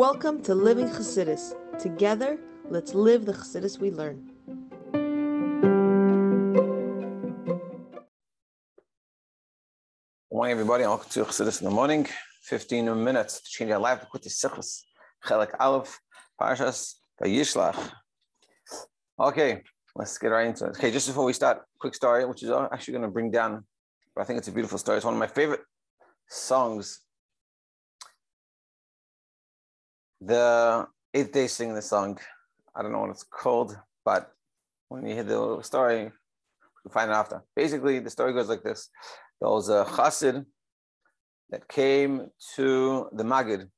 Welcome to Living Chassidus. Together, let's live the Chassidus we learn. Good morning, everybody. Welcome to Chassidus in the morning. 15 minutes to change our life. Put the Sichus, Chelek Aleph, Parshas, Vayishlach. Okay, let's get right into it. Okay, just before we start, quick story, which is actually going to bring down, but I think it's a beautiful story. It's one of my favorite songs. The eighth day singing the song. I don't know what it's called, but when you hear the story, you find it after. Basically, the story goes like this. There was a chassid that came to the Magid,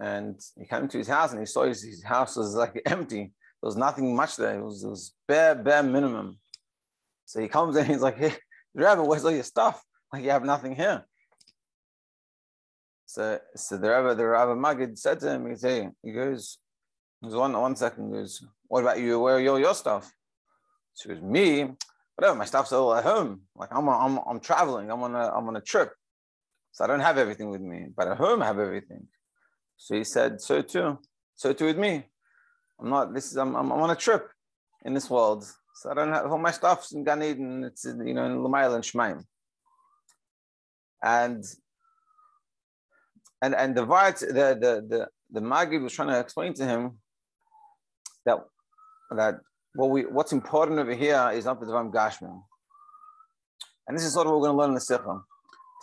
and he came to his house and he saw his, his house was like empty. There was nothing much there. It was, it was bare, bare minimum. So he comes in, he's like, hey, Rabbi, where's all your stuff? Like you have nothing here. So, so the Rabbi, the Rabbi Magid said to him, he goes, he goes one, one second, he goes, what about you? Where are your, your stuff? So he goes, me, whatever, my stuff's all at home. Like I'm, I'm, I'm traveling, I'm on a, I'm on a trip. So I don't have everything with me, but at home I have everything. So he said, so too, so too with me. I'm not, this is, I'm, I'm, on a trip in this world. So I don't have all my stuff's in Gan Eden, it's, you know, in Lamail and Shemaim. And and and the Vart, the the the the Magid was trying to explain to him that that what we what's important over here is not the Dvam Gashman. And this is sort of what we're going to learn in the Sikha,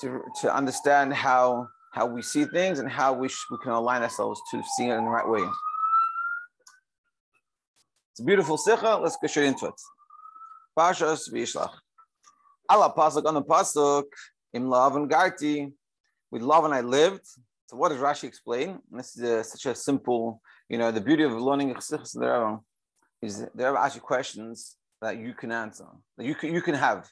to, to understand how how we see things and how we, sh- we can align ourselves to seeing it in the right way. It's a beautiful Sikha. Let's go straight into it. Pashas Vayishlach. Allah Pasuk on the Pasuk, Im Lavan Garti. With Lavan I lived. So what does Rashi explain? This is a, such a simple, you know, the beauty of learning the Rebbe is the Rebbe asks you questions that you can answer, that you can you can have.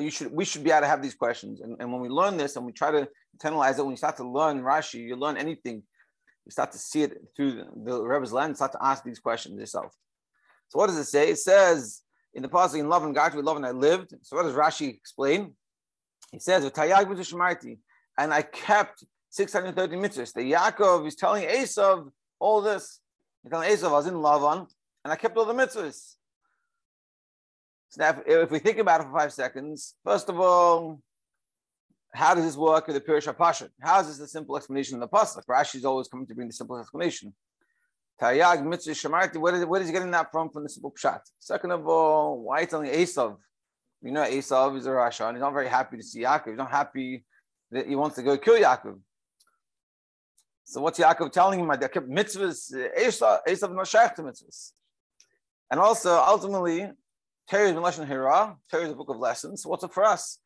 You should we should be able to have these questions. And, and when we learn this and we try to internalize it, when you start to learn Rashi, you learn anything, you start to see it through the, the Rebbe's lens, start to ask these questions yourself. So what does it say? It says in the passage in Lavan God, we Lavan I lived. So what does Rashi explain? He says, and I kept 630 mitzvahs. The Yaakov is telling Esav all this. He's telling Esav, I was in Lavan, and I kept all the mitzvahs. So now, if, we think about it for five seconds, first of all, how does this work with the Pirish HaPashat? How is this the simple explanation in the Pasuk? Rashi is always coming to bring the simple explanation. Tayag mitzvah shamarti, where, is, he getting that from? From the simple pshat. Second of all, why you telling Esav? You know, Esav is a Rasha, and he's not very happy to see Yaakov. He's not happy that he wants to go kill Yaakov. So what's Yaakov telling him? I kept mitzvahs, eh, Esav not to mitzvahs. And also, ultimately, Torah is Lashon Hira, Torah is a book of lessons. What's it for us?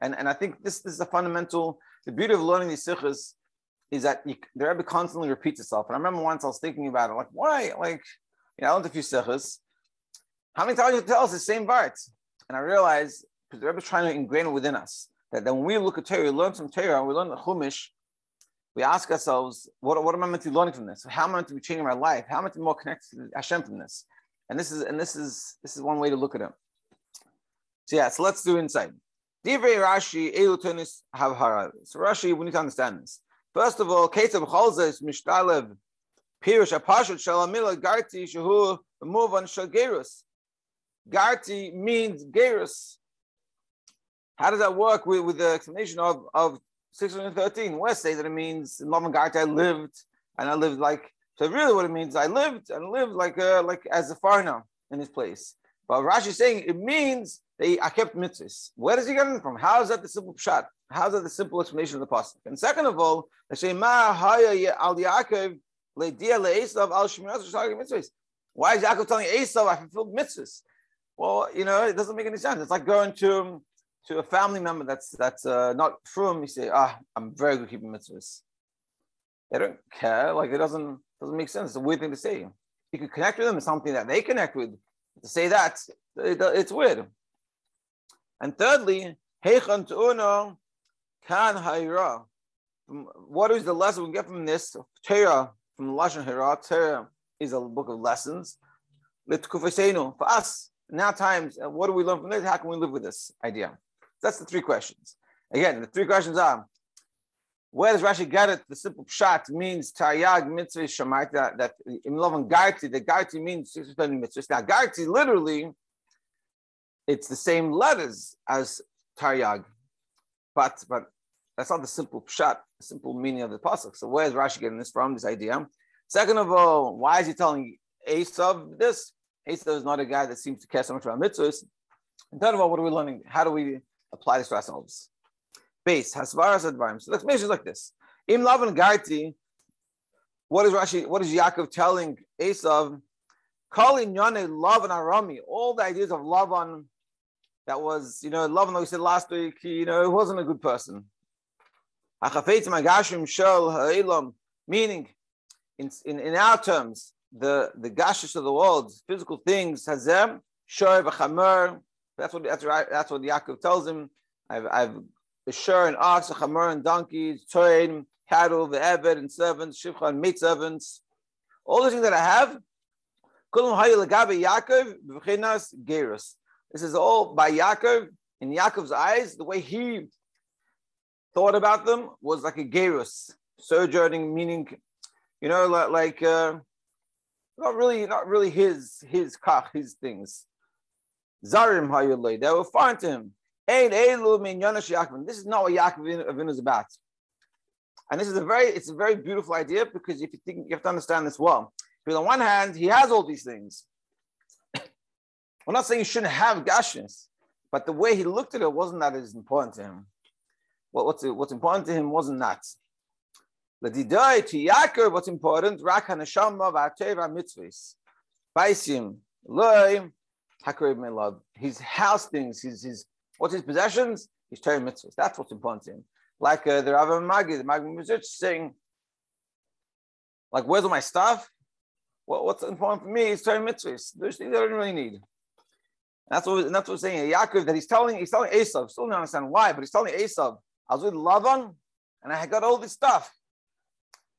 And, and I think this, this is a fundamental, the beauty of learning these sikhs is that you, the Rebbe constantly repeats itself. And I remember once I was thinking about it, like, why? Like, you know, I learned a few sikhs. How many times you tell us the same part? And I realized, because the Rebbe is trying to ingrain it within us, that, that when we look at Torah, we learn some Torah, we learn the Chumash, we ask ourselves, what, what am I meant to be learning from this? How am I meant to be changing my life? How am I meant to be more connected to Hashem from this? And this is and this is this is one way to look at it. So yeah, so let's do inside. Divrei Rashi Elutonis Havhara. So Rashi, we need to understand this. First of all, Ketzab Chalza is Mishtalev Pirush Apashut Shalamila Garti Shahu move on Shagerus. Garti means Gerus. How does that work with, with the explanation of, of 613. West that it means in Lavan I lived and I lived like so really what it means I lived and lived like a, like as a foreigner in this place. But Rashi is saying it means he, I kept mitzvahs. Where does he get it from? How is that the simple shot? How is that the simple explanation of the pasuk? And second of all, they. Why is Yaakov telling Esav I fulfilled mitzvahs? Well, you know, it doesn't make any sense. It's like going to to a family member that's that's uh, not from, you say, ah, I'm very good keeping mitzvahs. They don't care. Like it doesn't doesn't make sense. It's a weird thing to say. You can connect with them is something that they connect with. To say that it, it's weird. And thirdly, heichan kan hayra. What is the lesson we get from this? Torah from Lashon Hira. Torah is a book of lessons. For us, now times, uh, what do we learn from this? How can we live with this idea? That's the three questions. Again, the three questions are Where does Rashi get it? The simple pshat means tayag mitzvah shamarti, that, in Lavan garti, the garti means mitzvahs. Now, garti literally, it's the same letters as tayag, but but that's not the simple pshat, the simple meaning of the pasuk. So where is Rashi getting this from? This idea. Second of all, why is he telling Esav this? Esav is not a guy that seems to care so much about mitzvahs. And third of all, what are we learning? How do we apply this to ourselves? Base hasvaras advarim. So the explanation is like this: Im lavan garti. What is Rashi? What is Yaakov telling Esav? Calling Yane Lavan Arami. All the ideas of Lavan that was, you know, Lavan, like we said last week, you know, he wasn't a good person. magashim shel Meaning, in, in, in our terms, the, the gashish of the world, physical things, hazem, shor v'chamer, that's what, that's, right, that's what Yaakov tells him. I've, I've the shur and ox, a chamer and donkeys, toin, cattle, the eved and servants, shivcha and maid servants. All the things that I have, this is all by Yaakov. In Yaakov's eyes, the way he thought about them was like a gerus, sojourning, meaning, you know, like, like uh, not really, not really his his kach, his things. Zarim hayulay, they were foreign to him. This is not what Yaakov Avinu is about. And this is a very, it's a very beautiful idea because if you think you have to understand this well. Because on one hand, he has all these things. We're not saying he shouldn't have gashmis, but the way he looked at it wasn't that as important to him. What, what's, what's important to him wasn't that. The diday to Yaakov, what's important, rak haneshama v'ateva mitzvahs. Baisim, loy, hakarib melad. His house things, his, his, what's his possessions? His Torah mitzvahs. That's what's important to him. Like uh, the Rav Magi, the Magi Mizrich saying, like, where's all my stuff? Well, what's important for me is Torah mitzvahs. There's things I don't really need. That's what that's what we're saying. Yaakov that he's telling he's telling Esav. Still don't understand why, but he's telling Esav. I was with Lavan, and I got all this stuff,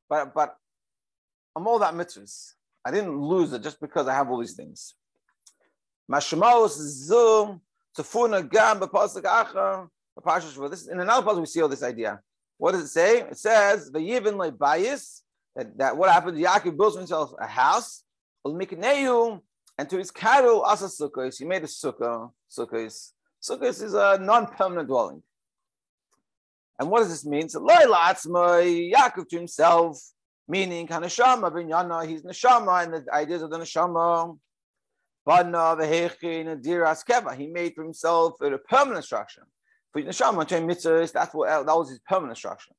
but but I'm all that mitzvahs. I didn't lose it just because I have all these things. Mashmaos zoom tefuna gam b'pasuk achar. This in another pasuk we see all this idea. What does it say? It says v'yivin lebayis that that what happened? Yaakov builds himself a house. And to his cattle, asa sukkahs, he made a sukkah. Sukkahs. Sukkahs is a non-permanent dwelling. And what does this mean? So, Yaakov to himself, meaning Hanashama, Binyana, he's Nashama, and the ideas of the Nashama. He made for himself a permanent structure. For Nashama, mitzvahs, that was his permanent structure.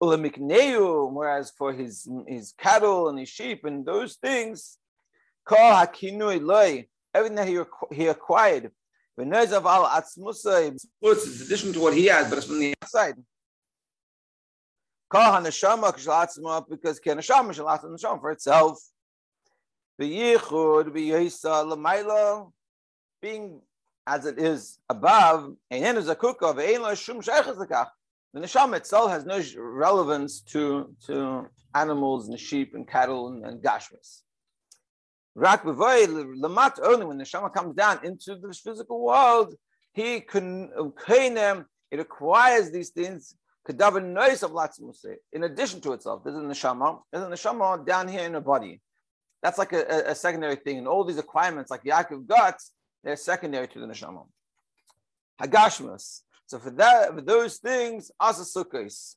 Whereas for his, his cattle and his sheep and those things, everything that he, he acquired, in addition to what he has, but it's from the outside. Because neshama for itself. Being as it is above, the neshama itself has no relevance to, to animals and sheep and cattle and, and gashmas. Rak lamat only when the Shama comes down into this physical world, he can it acquires these things. noise of In addition to itself, there's a neshama. There's a neshama down here in the body. That's like a, a, secondary thing. And all these acquirements, like Yaakov got, they're secondary to the neshama. Hagashmas. So for that, for those things, asa sukkahs.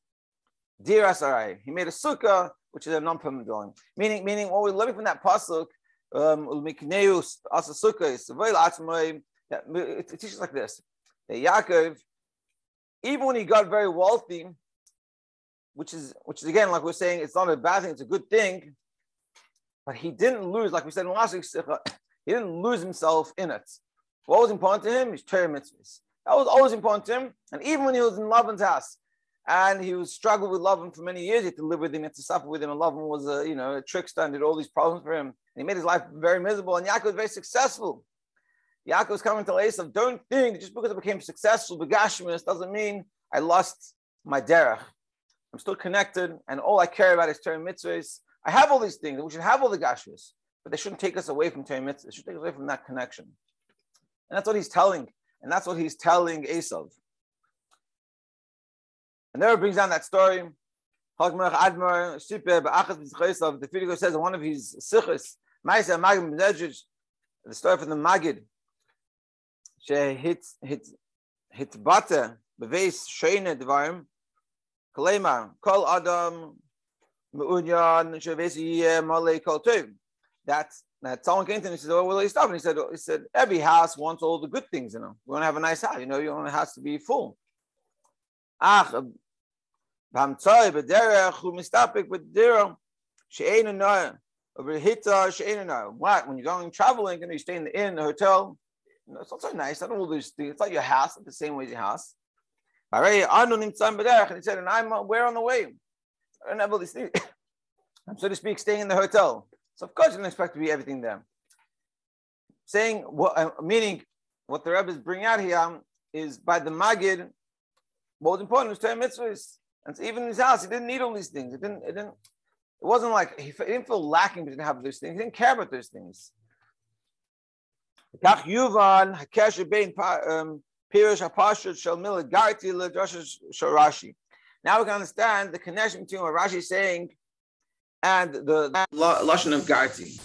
Dear Asarai, he made a sukkah, which is a non-permanent dwelling. Meaning, meaning what we're learning from that pasuk um, it teaches like this. That Yaakov, even when he got very wealthy, which is which is again, like we're saying, it's not a bad thing, it's a good thing. But he didn't lose, like we said in last week's he didn't lose himself in it. What was important to him? is Torah mitzvahs. That was always important to him. And even when he was in Lavan's house, and he was struggled with Lavan for many years, he had to live with him, he had to suffer with him, and Lavan was a you know a trickster and did all these problems for him he made his life very miserable, and Yaakov was very successful. Yaakov was coming to Esav, don't think just because I became successful, begashmis, doesn't mean I lost my derech. I'm still connected, and all I care about is Torah mitzvahs. I have all these things, we should have all the gashmis, but they shouldn't take us away from Torah. They should take us away from that connection. And that's what he's telling, and that's what he's telling Esav. And there it brings down that story. The Fidigo says in one of his sikhs, the story from the Magid, she hit hit hit butter beweis schöne meunyan shavesi male kol tov that someone came to him and said, "Oh, will he stop?" And he said, "He said every house wants all the good things. You know, we want to have a nice house. You know, you want a house to be full." Ach, eh, b'hamtzoi b'derech hu mistapik b'derech she'einu noah. What when you're going traveling and you stay in the inn, the hotel? It's not so nice. I don't all these things. It's not your house. It's the same way as your house. And he said, and I'm where on the way? so to speak, staying in the hotel. So of course you don't expect to be everything there. Saying what uh, meaning what the rabbis bring out here is by the Magid, most important was ten mitzvahs. And so even in his house, he didn't need all these things. It didn't, it didn't, it wasn't like he, didn't feel lacking, but he didn't have those things. He didn't care about those things. Now we can understand the connection between what Rashi is saying and the lashon of Garti.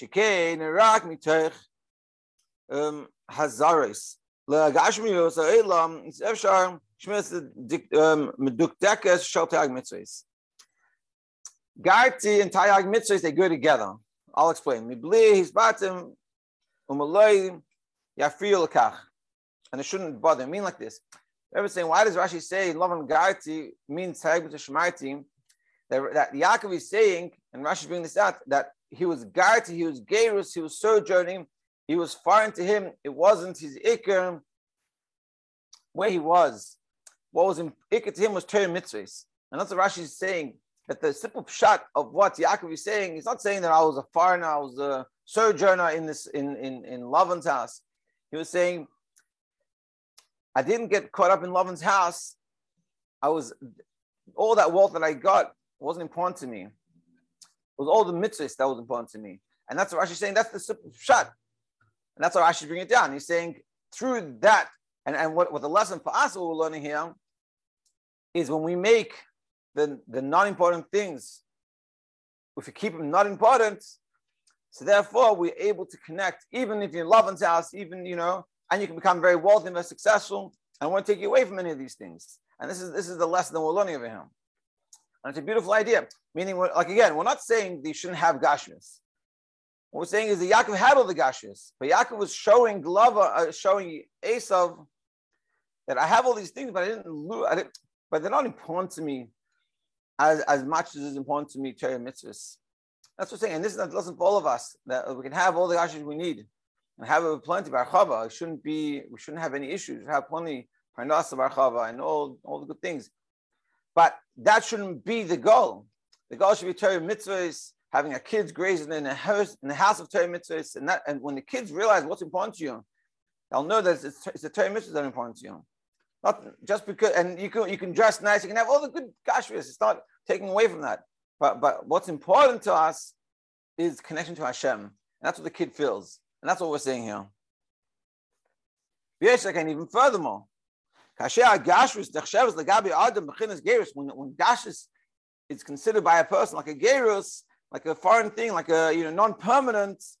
Shikein rak mitoch um, hazaris legashmius elam efshar shmis um, meduktekes shel tag mitzvahs. Garti and tayag mitzvahs they go together. I'll explain. Mibli his batim umaloi yafriel kach, and it shouldn't bother. I mean like this. Ever saying why does Rashi say Lavan Garti means tag mitzvah that, that Yaakov is saying, and Rashi is bringing this out, that he was Garti, he was Gerus, he was sojourning, he was foreign to him. It wasn't his Iker where he was. What was in Iker to him was Torah mitzvahs. And that's what Rashi is saying, that the simple shot of what Yaakov is saying, he's not saying that I was a foreigner, I was a sojourner in this in, in, in Lavan's house. He was saying, I didn't get caught up in Lavan's house. I was all that wealth that I got wasn't important to me. It was all the mitzvahs that was important to me. And that's what Rashi's saying, that's the shot. And that's why Rashi's bring it down. He's saying through that, and, and what, what the lesson for us, what we're learning here, is when we make the, the non-important things, if you keep them not important, so therefore we're able to connect, even if you're in house, even, you know, and you can become very wealthy and very successful. I want to take you away from any of these things. And this is this is the lesson that we're learning over him. And it's a beautiful idea. Meaning, like again, we're not saying they shouldn't have gashmis. What we're saying is that Yaakov had all the gashmis, but Yaakov was showing Glava, uh, showing Esav that I have all these things, but I didn't, lose, I didn't but they're not important to me as, as much as it's important to me Torah mitzvahs. That's what we're saying. And this is a lesson for all of us that we can have all the gashmis we need and have a plenty of archava. It shouldn't be, we shouldn't have any issues. We have plenty parnas of archava and all, all the good things. But that shouldn't be the goal. The goal should be Torah mitzvahs, having a kids grazing in a house in the house of Torah mitzvahs, and that and when the kids realize what's important to you, they'll know that it's, it's the Torah mitzvahs that are important to you. Not just because, and you can you can dress nice, you can have all the good kashrus. It's not taking away from that. But but what's important to us is connection to Hashem, and that's what the kid feels, and that's what we're seeing here. And even furthermore, when, when gashrus is considered by a person like a gerus, like a foreign thing, like a you know non-permanent, it's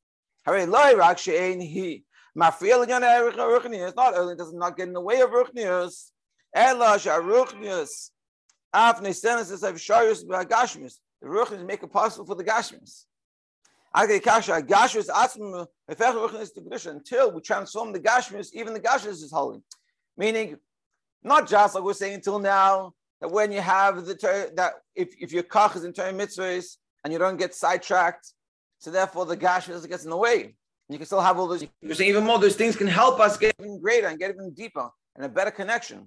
not only does not get in the way of ruchnius. The ruchnius make it possible for the gashmis. Until we transform the gashmis, even the gashmis is holy. Meaning, not just like we're saying until now, that when you have the that if, if your kach is in Torah mitzvahs and you don't get sidetracked, so therefore the gash doesn't in the way. You can still have all those. You're saying even more. Those things can help us get even greater and get even deeper and a better connection.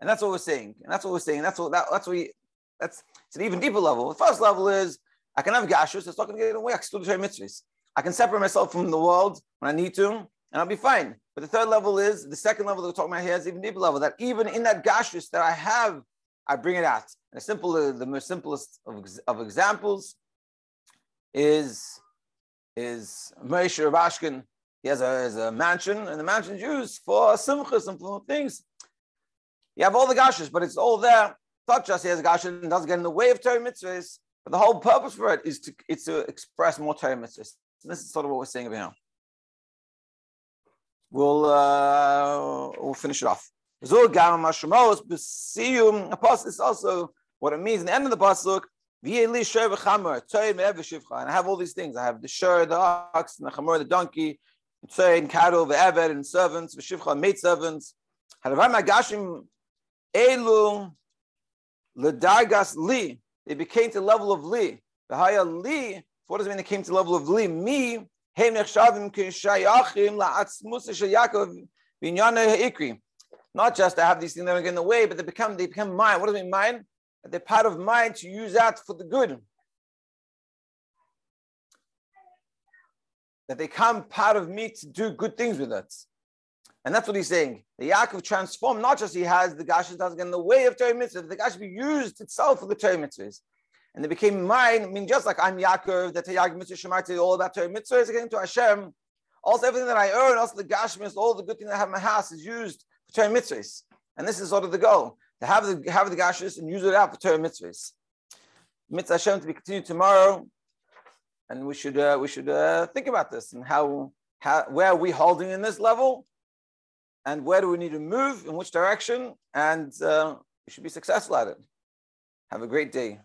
And that's what we're saying. And that's what we're saying. That's what that, that's what we. That's it's an even deeper level. The first level is I can have gashus. It's not going to get in the way. I can still do mitzvahs. I can separate myself from the world when I need to, and I'll be fine. But the third level is the second level that we're talking about here is even deeper level. That even in that gashus that I have, I bring it out. And the simple, the most simplest of, of examples is is Moshe Rubashkin. He has a, has a mansion, and the mansion is used for simchas and for things. You have all the gashas, but it's all there. Not just he has gashes and doesn't get in the way of Torah mitzvahs, but the whole purpose for it is to it's to express more Torah mitzvahs. this is sort of what we're saying over here. We'll uh, we'll finish it off. This is also what it means in the end of the pasuk. And I have all these things. I have the shur, the ox, and the chamor, the donkey, and cattle, the eved, and servants, the shivcha, maid servants. Elu ledargas li. They became to the level of li. The higher li. What does it mean? They came to the level of li. Me. Not just to have these things that are in the way, but they become they become mine. What does it mean mine? They're part of mine to use that for the good. That they come part of me to do good things with it. And that's what he's saying. The Yaakov transformed, not just he has the Gash doesn't get in the way of Torah mitzvahs, the Gash be used itself for the Torah mitzvahs. And they became mine. I mean, just like I'm Yaakov, the Yaakov mitzvah Shemarti, all about Torah mitzvahs, again to Hashem. Also, everything that I earn, also the Gashmis, all the good things I have in my house is used for Torah mitzvahs. And this is sort of the goal to have the have the Gashmis and use it out for Torah mitzvahs. Mitzvah Hashem to be continued tomorrow. And we should uh, we should uh, think about this and how, how where are we holding in this level and where do we need to move, in which direction, and uh, we should be successful at it. Have a great day.